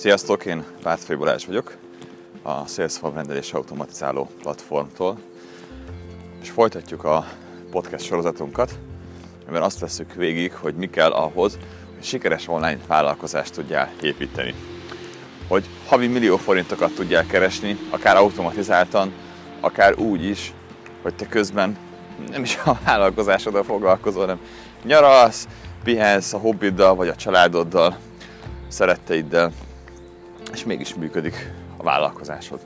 Sziasztok, én Bártfai Balázs vagyok, a Salesforce rendelés automatizáló platformtól, és folytatjuk a podcast sorozatunkat, amiben azt veszük végig, hogy mi kell ahhoz, hogy sikeres online vállalkozást tudjál építeni. Hogy havi millió forintokat tudjál keresni, akár automatizáltan, akár úgy is, hogy te közben nem is a vállalkozásoddal foglalkozol, hanem nyaralsz, pihensz a hobbiddal, vagy a családoddal, szeretteiddel, és mégis működik a vállalkozásod.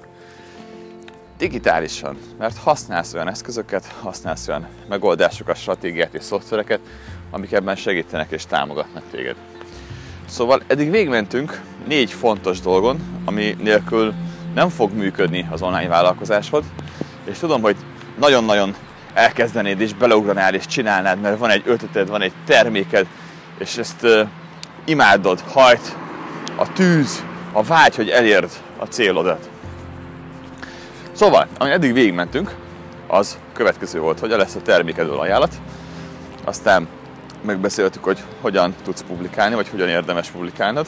Digitálisan, mert használsz olyan eszközöket, használsz olyan megoldásokat, stratégiát és szoftvereket, amik ebben segítenek és támogatnak téged. Szóval eddig végmentünk négy fontos dolgon, ami nélkül nem fog működni az online vállalkozásod, és tudom, hogy nagyon-nagyon elkezdenéd és beleugranál és csinálnád, mert van egy ötleted, van egy terméked, és ezt uh, imádod, hajt a tűz, a vágy, hogy elérd a célodat. Szóval, ami eddig végigmentünk, az következő volt, hogy lesz a termékedről ajánlat, aztán megbeszéltük, hogy hogyan tudsz publikálni, vagy hogyan érdemes publikálnod.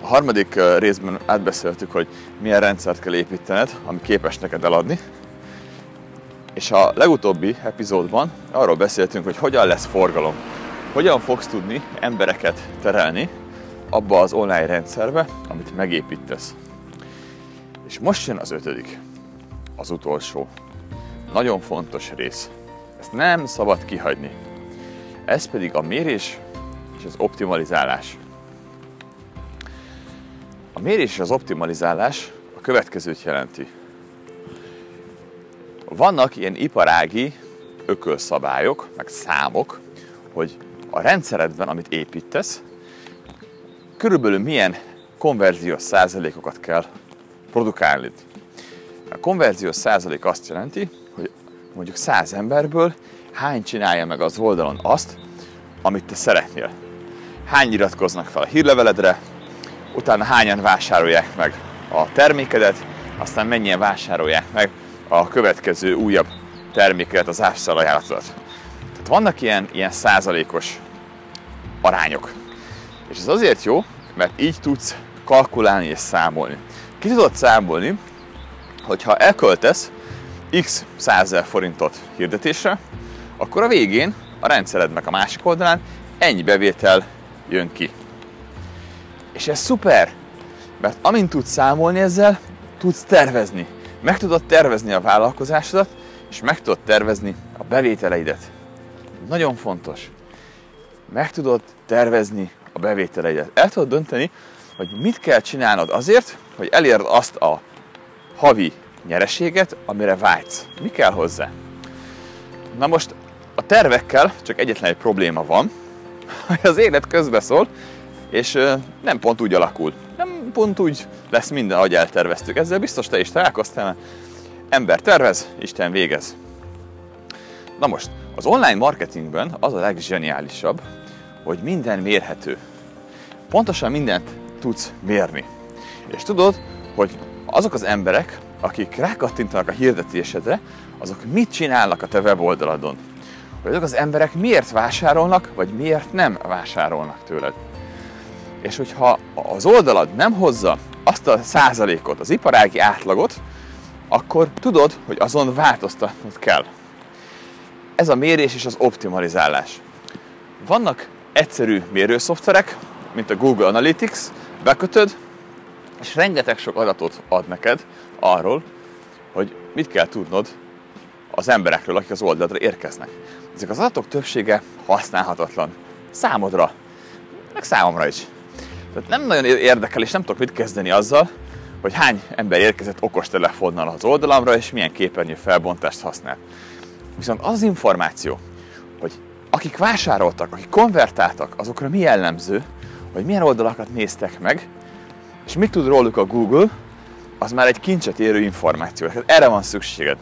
A harmadik részben átbeszéltük, hogy milyen rendszert kell építened, ami képes neked eladni. És a legutóbbi epizódban arról beszéltünk, hogy hogyan lesz forgalom. Hogyan fogsz tudni embereket terelni abba az online rendszerbe, amit megépítesz. És most jön az ötödik, az utolsó. Nagyon fontos rész. Ezt nem szabad kihagyni. Ez pedig a mérés és az optimalizálás. A mérés és az optimalizálás a következőt jelenti. Vannak ilyen iparági ökölszabályok, meg számok, hogy a rendszeredben, amit építesz, körülbelül milyen konverziós százalékokat kell produkálni. A konverziós százalék azt jelenti, hogy mondjuk 100 emberből hány csinálja meg az oldalon azt, amit te szeretnél. Hány iratkoznak fel a hírleveledre, utána hányan vásárolják meg a termékedet, aztán mennyien vásárolják meg a következő újabb termékedet, az ástalajánlatodat. Tehát vannak ilyen, ilyen százalékos arányok. És ez azért jó, mert így tudsz kalkulálni és számolni. Ki tudod számolni, hogyha elköltesz x 100 forintot hirdetésre, akkor a végén a rendszerednek a másik oldalán ennyi bevétel jön ki. És ez szuper, mert amint tudsz számolni ezzel, tudsz tervezni. Meg tudod tervezni a vállalkozásodat, és meg tudod tervezni a bevételeidet. Nagyon fontos. Meg tudod tervezni a bevételeidet. El tudod dönteni, hogy mit kell csinálnod azért, hogy elérd azt a havi nyereséget, amire vágysz. Mi kell hozzá? Na most a tervekkel csak egyetlen egy probléma van, hogy az élet közbeszól, és nem pont úgy alakul. Nem pont úgy lesz minden, ahogy elterveztük. Ezzel biztos te is találkoztál, ember tervez, Isten végez. Na most, az online marketingben az a legzseniálisabb, hogy minden mérhető. Pontosan mindent tudsz mérni. És tudod, hogy azok az emberek, akik rákattintanak a hirdetésedre, azok mit csinálnak a te weboldaladon. Hogy azok az emberek miért vásárolnak, vagy miért nem vásárolnak tőled. És hogyha az oldalad nem hozza azt a százalékot, az iparági átlagot, akkor tudod, hogy azon változtatnod kell. Ez a mérés és az optimalizálás. Vannak egyszerű mérőszoftverek, mint a Google Analytics, bekötöd, és rengeteg sok adatot ad neked arról, hogy mit kell tudnod az emberekről, akik az oldalra érkeznek. Ezek az adatok többsége használhatatlan. Számodra, meg számomra is. Tehát nem nagyon érdekel, és nem tudok mit kezdeni azzal, hogy hány ember érkezett okos telefonnal az oldalamra, és milyen képernyő felbontást használ. Viszont az információ, hogy akik vásároltak, akik konvertáltak, azokra mi jellemző, hogy milyen oldalakat néztek meg, és mit tud róluk a Google, az már egy kincset érő információ. Tehát erre van szükséged.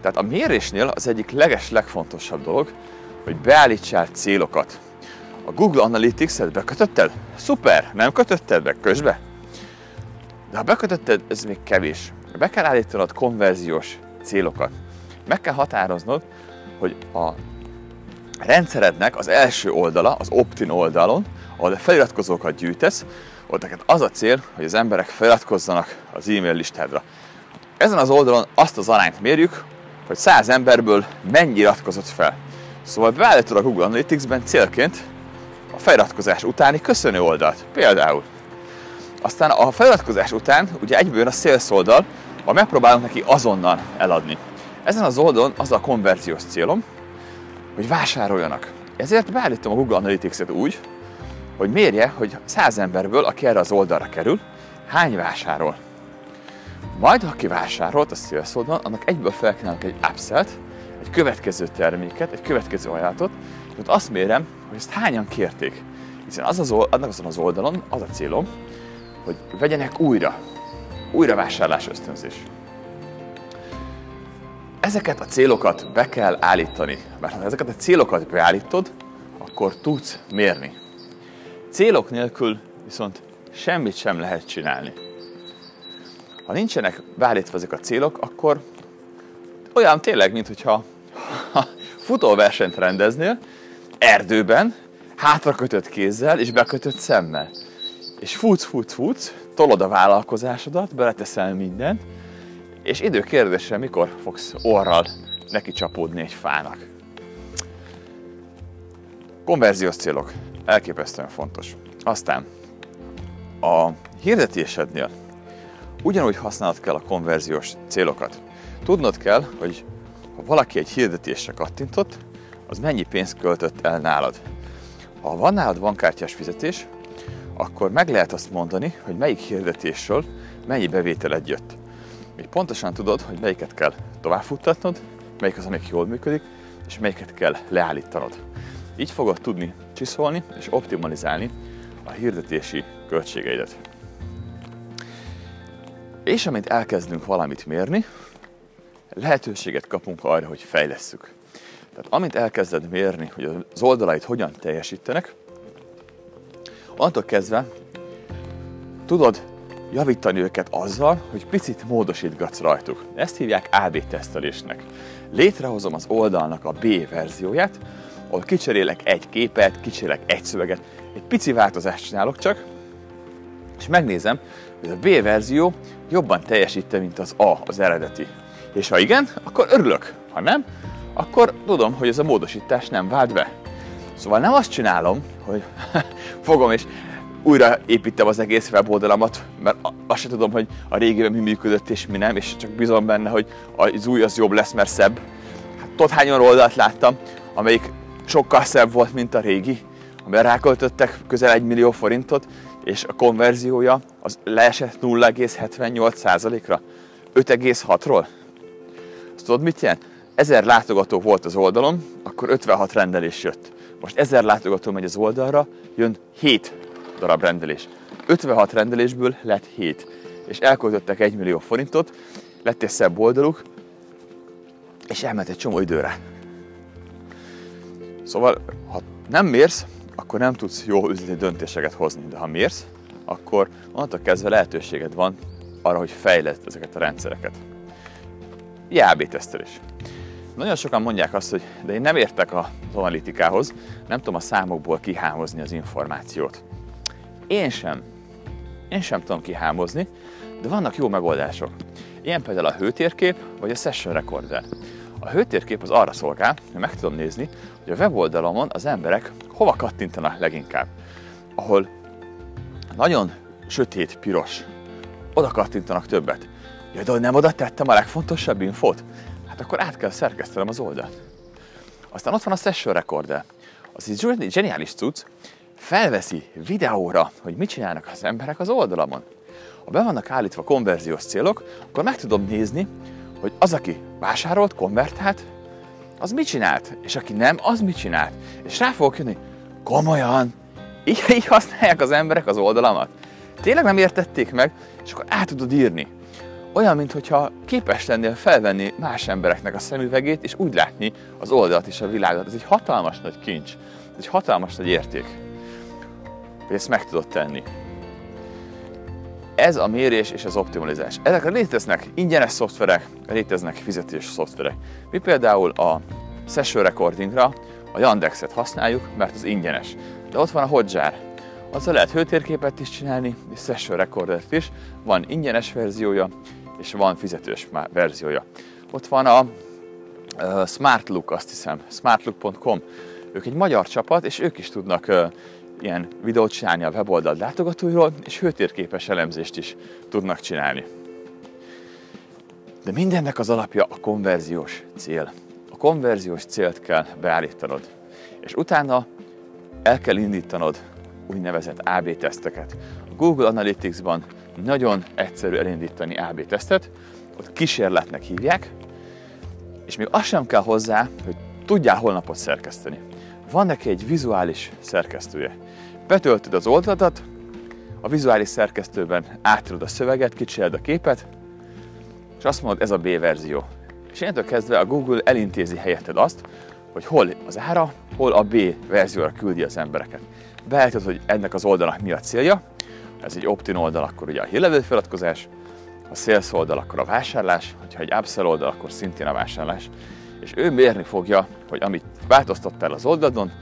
Tehát a mérésnél az egyik leges, legfontosabb dolog, hogy beállítsál célokat. A Google Analytics-et bekötötted? Szuper! Nem kötötted be? Közbe? De ha bekötötted, ez még kevés. Be kell állítanod konverziós célokat. Meg kell határoznod, hogy a rendszerednek az első oldala, az opt-in oldalon, ahol a feliratkozókat gyűjtesz, Ott neked az a cél, hogy az emberek feliratkozzanak az e-mail listádra. Ezen az oldalon azt az arányt mérjük, hogy 100 emberből mennyi iratkozott fel. Szóval beállítod a Google Analytics-ben célként a feliratkozás utáni köszönő oldalt. Például. Aztán a feliratkozás után ugye egyből a sales oldal, ahol megpróbálunk neki azonnal eladni. Ezen az oldalon az a konverziós célom, hogy vásároljanak. Ezért beállítom a Google Analytics-et úgy, hogy mérje, hogy 100 emberből, aki erre az oldalra kerül, hány vásárol. Majd, aki vásárolt a sales oldalon, annak egyből felkínálok egy upsell egy következő terméket, egy következő ajánlatot, és ott azt mérem, hogy ezt hányan kérték. Hiszen az az, annak azon az oldalon az a célom, hogy vegyenek újra. Újra vásárlás ösztönzés. Ezeket a célokat be kell állítani, mert ha ezeket a célokat beállítod, akkor tudsz mérni. Célok nélkül viszont semmit sem lehet csinálni. Ha nincsenek beállítva ezek a célok, akkor olyan tényleg, mint hogyha futóversenyt rendeznél, erdőben, hátra kötött kézzel és bekötött szemmel. És futsz, futsz, futsz, tolod a vállalkozásodat, beleteszel mindent, és idő kérdése, mikor fogsz orral neki csapódni egy fának. Konverziós célok. Elképesztően fontos. Aztán a hirdetésednél ugyanúgy használnod kell a konverziós célokat. Tudnod kell, hogy ha valaki egy hirdetésre kattintott, az mennyi pénzt költött el nálad. Ha van nálad bankkártyás fizetés, akkor meg lehet azt mondani, hogy melyik hirdetésről mennyi bevételed jött. Még pontosan tudod, hogy melyiket kell továbbfuttatnod, melyik az, amelyik jól működik, és melyiket kell leállítanod. Így fogod tudni csiszolni és optimalizálni a hirdetési költségeidet. És amint elkezdünk valamit mérni, lehetőséget kapunk arra, hogy fejlesszük. Tehát amint elkezded mérni, hogy az oldalait hogyan teljesítenek, onnantól kezdve tudod javítani őket azzal, hogy picit módosítgatsz rajtuk. Ezt hívják AB tesztelésnek. Létrehozom az oldalnak a B verzióját, ahol kicserélek egy képet, kicserélek egy szöveget, egy pici változást csinálok csak, és megnézem, hogy a B verzió jobban teljesít, mint az A, az eredeti. És ha igen, akkor örülök. Ha nem, akkor tudom, hogy ez a módosítás nem vált be. Szóval nem azt csinálom, hogy fogom és újra építem az egész weboldalamat, mert azt sem tudom, hogy a régiben mi működött és mi nem, és csak bizony benne, hogy az új az jobb lesz, mert szebb. Hát tudod, hány oldalt láttam, amelyik sokkal szebb volt, mint a régi, amiben ráköltöttek közel 1 millió forintot, és a konverziója az leesett 0,78%-ra, 5,6-ról. Azt tudod mit jelent? 1000 látogató volt az oldalon, akkor 56 rendelés jött. Most 1000 látogató megy az oldalra, jön 7 darab rendelés. 56 rendelésből lett 7, és elköltöttek 1 millió forintot, lett egy szebb oldaluk, és elment egy csomó időre. Szóval, ha nem mérsz, akkor nem tudsz jó üzleti döntéseket hozni, de ha mérsz, akkor onnantól kezdve lehetőséged van arra, hogy fejleszd ezeket a rendszereket. JAB tesztelés. Nagyon sokan mondják azt, hogy de én nem értek az analitikához, nem tudom a számokból kihámozni az információt. Én sem. Én sem tudom kihámozni, de vannak jó megoldások. Ilyen például a hőtérkép vagy a session recorder. A hőtérkép az arra szolgál, hogy meg tudom nézni, hogy a weboldalomon az emberek hova kattintanak leginkább. Ahol nagyon sötét, piros, oda kattintanak többet. Jaj, de nem oda tettem a legfontosabb infót? Hát akkor át kell szerkesztenem az oldalt. Aztán ott van a Session Recorder. Az egy zseniális cucc, felveszi videóra, hogy mit csinálnak az emberek az oldalamon. Ha be vannak állítva konverziós célok, akkor meg tudom nézni, hogy az, aki vásárolt, konvertált, az mit csinált, és aki nem, az mit csinált. És rá fogok jönni, komolyan, így, így használják az emberek az oldalamat. Tényleg nem értették meg, és akkor át tudod írni. Olyan, mintha képes lennél felvenni más embereknek a szemüvegét, és úgy látni az oldalt és a világot. Ez egy hatalmas nagy kincs, ez egy hatalmas nagy érték, hogy ezt meg tudod tenni. Ez a mérés és az optimalizás. Ezek léteznek ingyenes szoftverek, léteznek fizetés szoftverek. Mi például a session recordingra a Yandexet használjuk, mert az ingyenes. De ott van a Hotjar. Azzal lehet hőtérképet is csinálni, és session recordert is. Van ingyenes verziója, és van fizetős verziója. Ott van a SmartLook, azt hiszem, smartlook.com. Ők egy magyar csapat, és ők is tudnak ilyen videót csinálni a weboldal látogatóiról, és hőtérképes elemzést is tudnak csinálni. De mindennek az alapja a konverziós cél. A konverziós célt kell beállítanod, és utána el kell indítanod úgynevezett AB teszteket. A Google Analytics-ban nagyon egyszerű elindítani AB tesztet, ott kísérletnek hívják, és még az sem kell hozzá, hogy tudjál holnapot szerkeszteni. Van neki egy vizuális szerkesztője. Betöltöd az oldaladat, a vizuális szerkesztőben átírod a szöveget, kicsired a képet, és azt mondod, ez a B verzió. És innentől kezdve a Google elintézi helyetted azt, hogy hol az ára, hol a B verzióra küldi az embereket. Beállítod, hogy ennek az oldalnak mi a célja, ez egy opt-in oldal, akkor ugye a hírlevő feladkozás, a sales oldal, akkor a vásárlás, ha egy upsell oldal, akkor szintén a vásárlás. És ő mérni fogja, hogy amit változtattál az oldalon,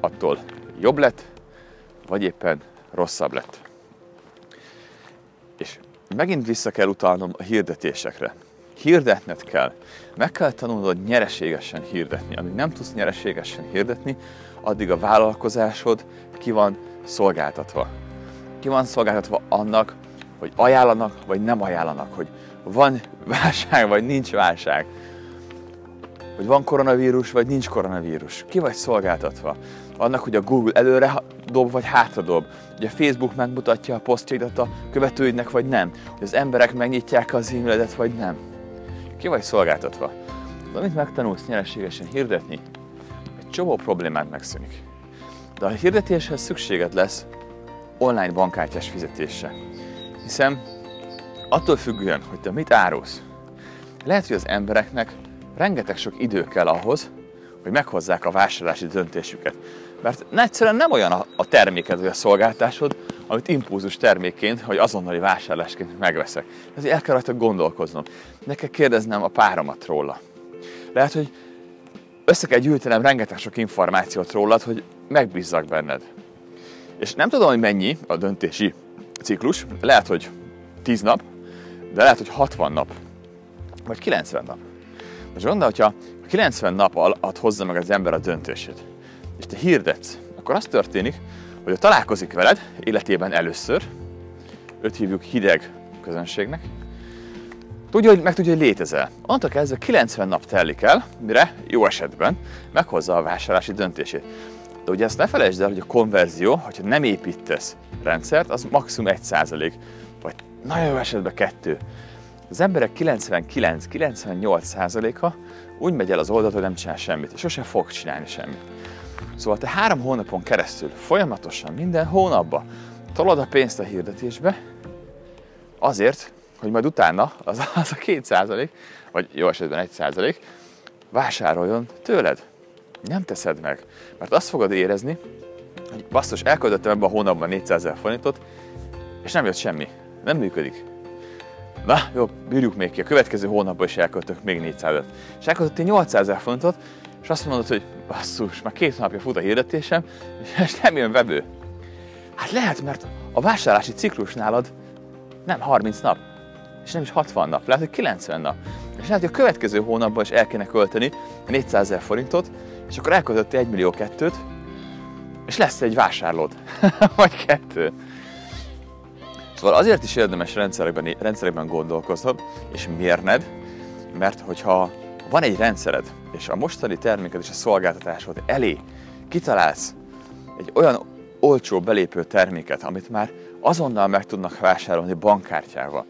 attól jobb lett, vagy éppen rosszabb lett. És megint vissza kell utalnom a hirdetésekre. Hirdetned kell. Meg kell tanulnod nyereségesen hirdetni. Amíg nem tudsz nyereségesen hirdetni, addig a vállalkozásod ki van szolgáltatva. Ki van szolgáltatva annak, hogy ajánlanak, vagy nem ajánlanak, hogy van válság, vagy nincs válság, hogy van koronavírus, vagy nincs koronavírus. Ki vagy szolgáltatva? Annak, hogy a Google előre dob, vagy hátra dob. Hogy a Facebook megmutatja a posztjaidat a követőidnek, vagy nem. Hogy az emberek megnyitják az e-mailedet, vagy nem. Ki vagy szolgáltatva? Az, amit megtanulsz nyereségesen hirdetni, egy csomó problémát megszűnik. De a hirdetéshez szükséged lesz online bankkártyás fizetése. Hiszen attól függően, hogy te mit árulsz, lehet, hogy az embereknek rengeteg sok idő kell ahhoz, hogy meghozzák a vásárlási döntésüket. Mert egyszerűen nem olyan a terméked vagy a szolgáltásod, amit impulzus termékként, hogy azonnali vásárlásként megveszek. Ezért el kell rajta gondolkoznom. Ne kell kérdeznem a páromat róla. Lehet, hogy össze kell gyűjtenem rengeteg sok információt rólad, hogy megbízzak benned. És nem tudom, hogy mennyi a döntési ciklus, lehet, hogy 10 nap, de lehet, hogy 60 nap, vagy 90 nap. Most gondolj, hogyha 90 nap alatt hozza meg az ember a döntését, és te hirdetsz, akkor az történik, hogy ő találkozik veled életében először, őt hívjuk hideg közönségnek, tudja, hogy meg tudja, hogy létezel. Onnantól kezdve 90 nap telik el, mire jó esetben meghozza a vásárlási döntését. De ugye ezt ne felejtsd el, hogy a konverzió, hogyha nem építesz rendszert, az maximum 1% vagy nagyon jó esetben 2. Az emberek 99-98%-a úgy megy el az oldalt, hogy nem csinál semmit, és sosem fog csinálni semmit. Szóval te három hónapon keresztül folyamatosan minden hónapban tolod a pénzt a hirdetésbe, azért, hogy majd utána az, az a 2% vagy jó esetben 1% vásároljon tőled. Nem teszed meg. Mert azt fogod érezni, hogy basszus, elköltöttem ebben a hónapban 400 ezer forintot, és nem jött semmi. Nem működik. Na, jó, bírjuk még ki. A következő hónapban is elköltök még 400 És elköltöttél 800 ezer forintot, és azt mondod, hogy basszus, már két napja fut a hirdetésem, és nem jön vevő. Hát lehet, mert a vásárlási ciklus nálad nem 30 nap, és nem is 60 nap, lehet, hogy 90 nap. És lehet, hogy a következő hónapban is el kéne költeni 400 ezer forintot, és akkor elköltötti 1 millió kettőt, és lesz egy vásárlód, vagy kettő. Szóval azért is érdemes rendszerekben, rendszerekben gondolkoznod, és mérned, mert hogyha van egy rendszered, és a mostani terméked és a szolgáltatásod elé kitalálsz egy olyan olcsó belépő terméket, amit már azonnal meg tudnak vásárolni bankkártyával,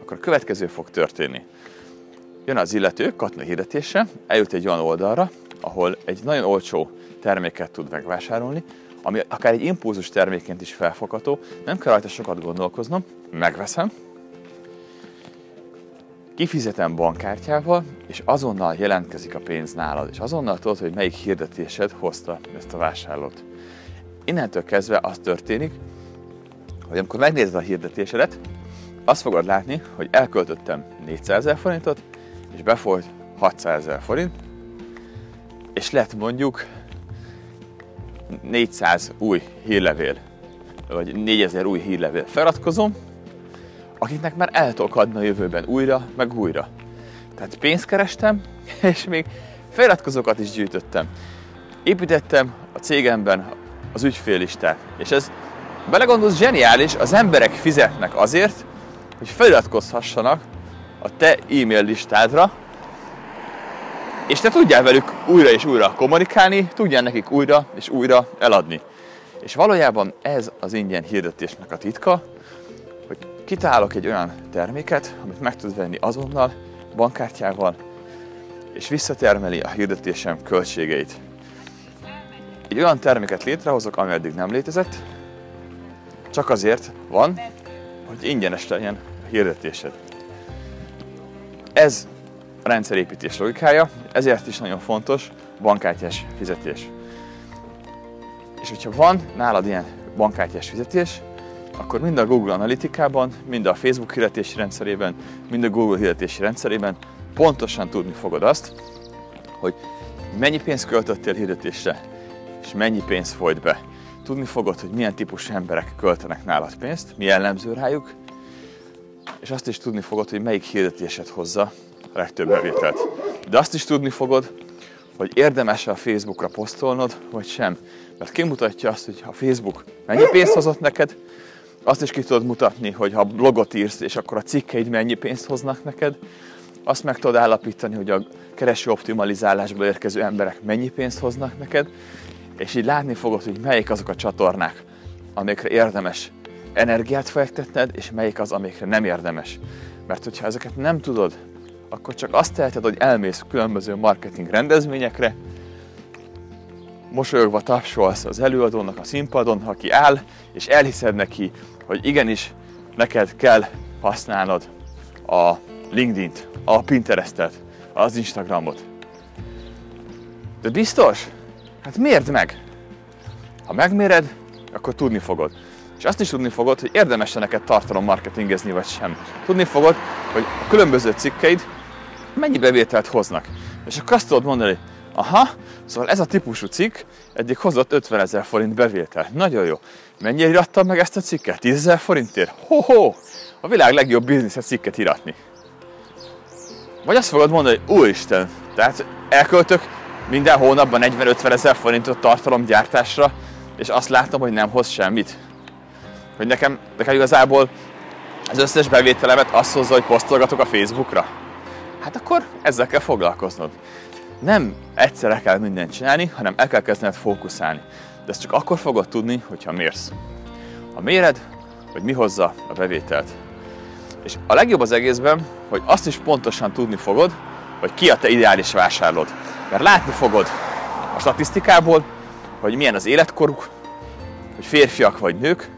akkor a következő fog történni. Jön az illető katna hirdetése, eljut egy olyan oldalra, ahol egy nagyon olcsó terméket tud megvásárolni, ami akár egy impulzus termékként is felfogható, nem kell rajta sokat gondolkoznom, megveszem, kifizetem bankkártyával, és azonnal jelentkezik a pénz nálad, és azonnal tudod, hogy melyik hirdetésed hozta ezt a vásárlót. Innentől kezdve az történik, hogy amikor megnézed a hirdetésedet, azt fogod látni, hogy elköltöttem 400 ezer forintot, és befolyt 600 ezer forint, és lett mondjuk 400 új hírlevél vagy 4000 új hírlevél feliratkozom, akiknek már el tudok adni a jövőben újra, meg újra. Tehát pénzt kerestem, és még feliratkozókat is gyűjtöttem. Építettem a cégemben az ügyféllistát, és ez belegondolsz zseniális, az emberek fizetnek azért, hogy feliratkozhassanak a te e-mail listádra, és te tudjál velük újra és újra kommunikálni, tudjál nekik újra és újra eladni. És valójában ez az ingyen hirdetésnek a titka, kitálok egy olyan terméket, amit meg tud venni azonnal, bankkártyával, és visszatermeli a hirdetésem költségeit. Egy olyan terméket létrehozok, ami eddig nem létezett, csak azért van, hogy ingyenes legyen a hirdetésed. Ez a rendszerépítés logikája, ezért is nagyon fontos bankkártyás fizetés. És hogyha van nálad ilyen bankkártyás fizetés, akkor mind a Google Analytikában, mind a Facebook hirdetési rendszerében, mind a Google hirdetési rendszerében pontosan tudni fogod azt, hogy mennyi pénzt költöttél hirdetésre, és mennyi pénz folyt be. Tudni fogod, hogy milyen típusú emberek költenek nálad pénzt, mi jellemző rájuk, és azt is tudni fogod, hogy melyik hirdetésed hozza a legtöbb bevételt. De azt is tudni fogod, hogy érdemes a Facebookra posztolnod, vagy sem. Mert kimutatja azt, hogy a Facebook mennyi pénzt hozott neked, azt is ki tudod mutatni, hogy ha blogot írsz, és akkor a cikkeid mennyi pénzt hoznak neked, azt meg tudod állapítani, hogy a kereső optimalizálásból érkező emberek mennyi pénzt hoznak neked, és így látni fogod, hogy melyik azok a csatornák, amikre érdemes energiát fektetned, és melyik az, amikre nem érdemes. Mert hogyha ezeket nem tudod, akkor csak azt teheted, hogy elmész különböző marketing rendezvényekre, mosolyogva tapsolsz az előadónak a színpadon, aki áll, és elhiszed neki, hogy igenis neked kell használnod a LinkedIn-t, a Pinterestet, az Instagramot. De biztos? Hát miért meg? Ha megméred, akkor tudni fogod. És azt is tudni fogod, hogy érdemes neked tartalom marketingezni, vagy sem. Tudni fogod, hogy a különböző cikkeid mennyi bevételt hoznak. És akkor azt tudod mondani, hogy aha, szóval ez a típusú cikk eddig hozott 50 ezer forint bevétel. Nagyon jó. Mennyire irattam meg ezt a cikket? 10 ezer forintért? Ho-ho! A világ legjobb biznisz cikket iratni. Vagy azt fogod mondani, hogy úristen, tehát elköltök minden hónapban 40-50 ezer forintot tartalomgyártásra, és azt látom, hogy nem hoz semmit. Hogy nekem, nekem igazából az összes bevételemet azt hozza, hogy posztolgatok a Facebookra. Hát akkor ezzel kell foglalkoznod. Nem egyszerre kell mindent csinálni, hanem el kell kezdened fókuszálni. De ezt csak akkor fogod tudni, hogyha mérsz. Ha méred, hogy mi hozza a bevételt. És a legjobb az egészben, hogy azt is pontosan tudni fogod, hogy ki a te ideális vásárlód. Mert látni fogod a statisztikából, hogy milyen az életkoruk, hogy férfiak vagy nők,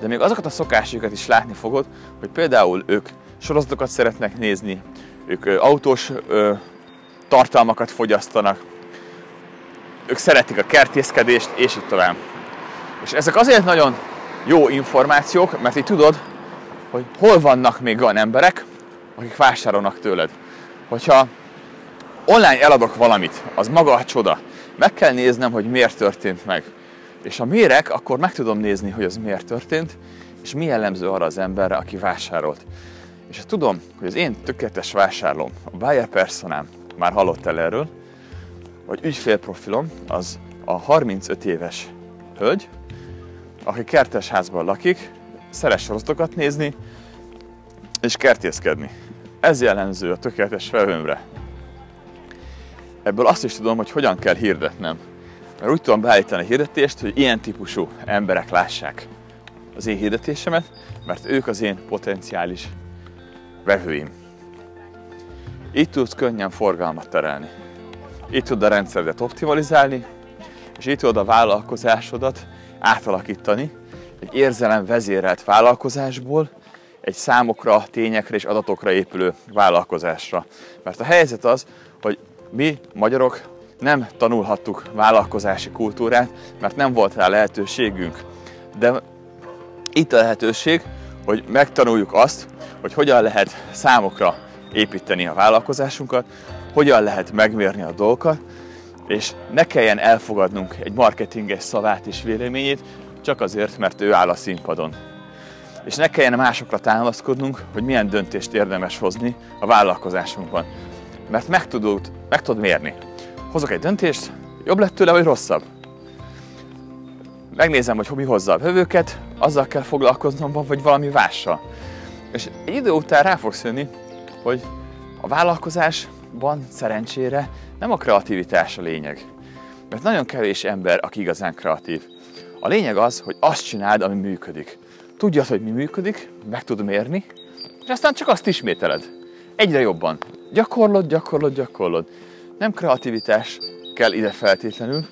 de még azokat a szokásokat is látni fogod, hogy például ők sorozatokat szeretnek nézni, ők autós tartalmakat fogyasztanak, ők szeretik a kertészkedést, és így tovább. És ezek azért nagyon jó információk, mert így tudod, hogy hol vannak még olyan emberek, akik vásárolnak tőled. Hogyha online eladok valamit, az maga a csoda. Meg kell néznem, hogy miért történt meg. És ha mérek, akkor meg tudom nézni, hogy az miért történt, és mi jellemző arra az emberre, aki vásárolt. És ha tudom, hogy az én tökéletes vásárlóm, a buyer personám, már hallott el erről, vagy ügyfélprofilom, az a 35 éves hölgy, aki kertesházban lakik, szeret sorozatokat nézni, és kertészkedni. Ez jellemző a tökéletes felhőmre. Ebből azt is tudom, hogy hogyan kell hirdetnem. Mert úgy tudom beállítani a hirdetést, hogy ilyen típusú emberek lássák az én hirdetésemet, mert ők az én potenciális vevőim. Így tudsz könnyen forgalmat terelni. Így tud a rendszeredet optimalizálni, és így tudod a vállalkozásodat átalakítani egy érzelem vezérelt vállalkozásból egy számokra, tényekre és adatokra épülő vállalkozásra. Mert a helyzet az, hogy mi magyarok nem tanulhattuk vállalkozási kultúrát, mert nem volt rá lehetőségünk. De itt a lehetőség, hogy megtanuljuk azt, hogy hogyan lehet számokra építeni a vállalkozásunkat, hogyan lehet megmérni a dolgokat, és ne kelljen elfogadnunk egy marketinges szavát és véleményét, csak azért, mert ő áll a színpadon. És ne kelljen másokra támaszkodnunk, hogy milyen döntést érdemes hozni a vállalkozásunkban. Mert meg tudod, meg tudod mérni. Hozok egy döntést, jobb lett tőle, vagy rosszabb? Megnézem, hogy mi hozza a vevőket, azzal kell foglalkoznom, vagy valami mással. És egy idő után rá fogsz jönni, hogy a vállalkozásban szerencsére nem a kreativitás a lényeg. Mert nagyon kevés ember, aki igazán kreatív. A lényeg az, hogy azt csináld, ami működik. Tudjad, hogy mi működik, meg tud mérni, és aztán csak azt ismételed. Egyre jobban. Gyakorlod, gyakorlod, gyakorlod. Nem kreativitás kell ide feltétlenül,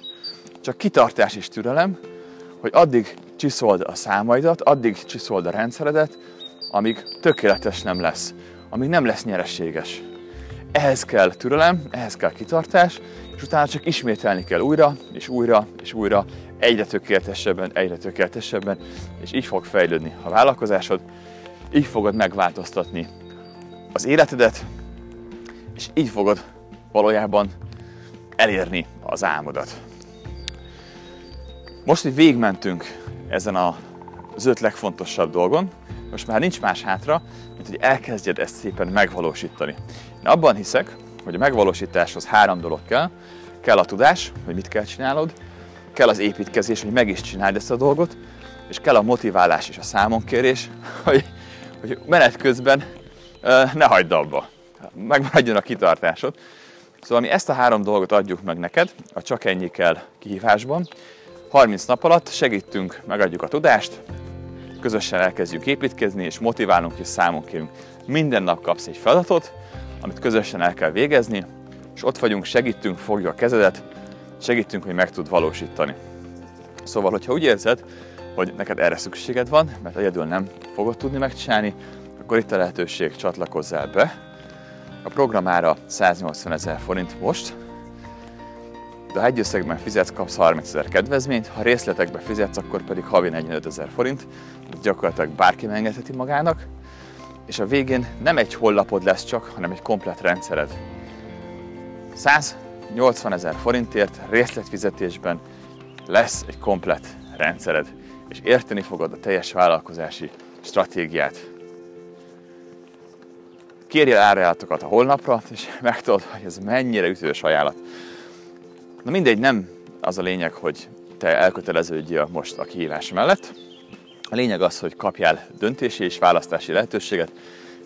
csak kitartás és türelem, hogy addig csiszold a számaidat, addig csiszold a rendszeredet, amíg tökéletes nem lesz, amíg nem lesz nyereséges. Ehhez kell türelem, ehhez kell kitartás, és utána csak ismételni kell újra, és újra, és újra, egyre tökéletesebben, egyre tökéletesebben, és így fog fejlődni a vállalkozásod, így fogod megváltoztatni az életedet, és így fogod valójában elérni az álmodat. Most, hogy végmentünk ezen az öt legfontosabb dolgon, most már nincs más hátra, mint hogy elkezdjed ezt szépen megvalósítani. Én abban hiszek, hogy a megvalósításhoz három dolog kell. Kell a tudás, hogy mit kell csinálod, kell az építkezés, hogy meg is csináld ezt a dolgot, és kell a motiválás és a számonkérés, hogy, hogy menet közben ne hagyd abba, megmaradjon a kitartásod. Szóval mi ezt a három dolgot adjuk meg neked, a csak ennyi kell kihívásban. 30 nap alatt segítünk, megadjuk a tudást, közösen elkezdjük építkezni, és motiválunk és számon kérünk. Minden nap kapsz egy feladatot, amit közösen el kell végezni, és ott vagyunk, segítünk, fogjuk a kezedet, segítünk, hogy meg tud valósítani. Szóval, hogyha úgy érzed, hogy neked erre szükséged van, mert egyedül nem fogod tudni megcsinálni, akkor itt a lehetőség, csatlakozzál be. A programára 180 ezer forint most, de ha egy összegben fizetsz, kapsz 30 ezer kedvezményt, ha részletekbe fizetsz, akkor pedig havi 45 ezer forint, gyakorlatilag bárki megengedheti magának, és a végén nem egy hollapod lesz csak, hanem egy komplet rendszered. 180 ezer forintért részletfizetésben lesz egy komplet rendszered, és érteni fogod a teljes vállalkozási stratégiát. Kérjél árajánlatokat a holnapra, és megtudod, hogy ez mennyire ütős ajánlat. Na mindegy, nem az a lényeg, hogy te elköteleződjél most a kihívás mellett. A lényeg az, hogy kapjál döntési és választási lehetőséget,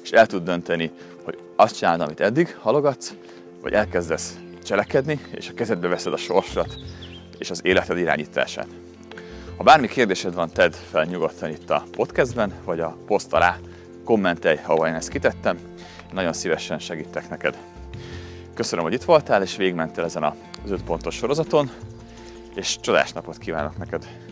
és el tud dönteni, hogy azt csinálod, amit eddig halogatsz, vagy elkezdesz cselekedni, és a kezedbe veszed a sorsat és az életed irányítását. Ha bármi kérdésed van, tedd fel nyugodtan itt a podcastben, vagy a poszt alá kommentelj, ha én ezt kitettem. Nagyon szívesen segítek neked. Köszönöm, hogy itt voltál, és végigmentél ezen az 5 pontos sorozaton, és csodás napot kívánok neked!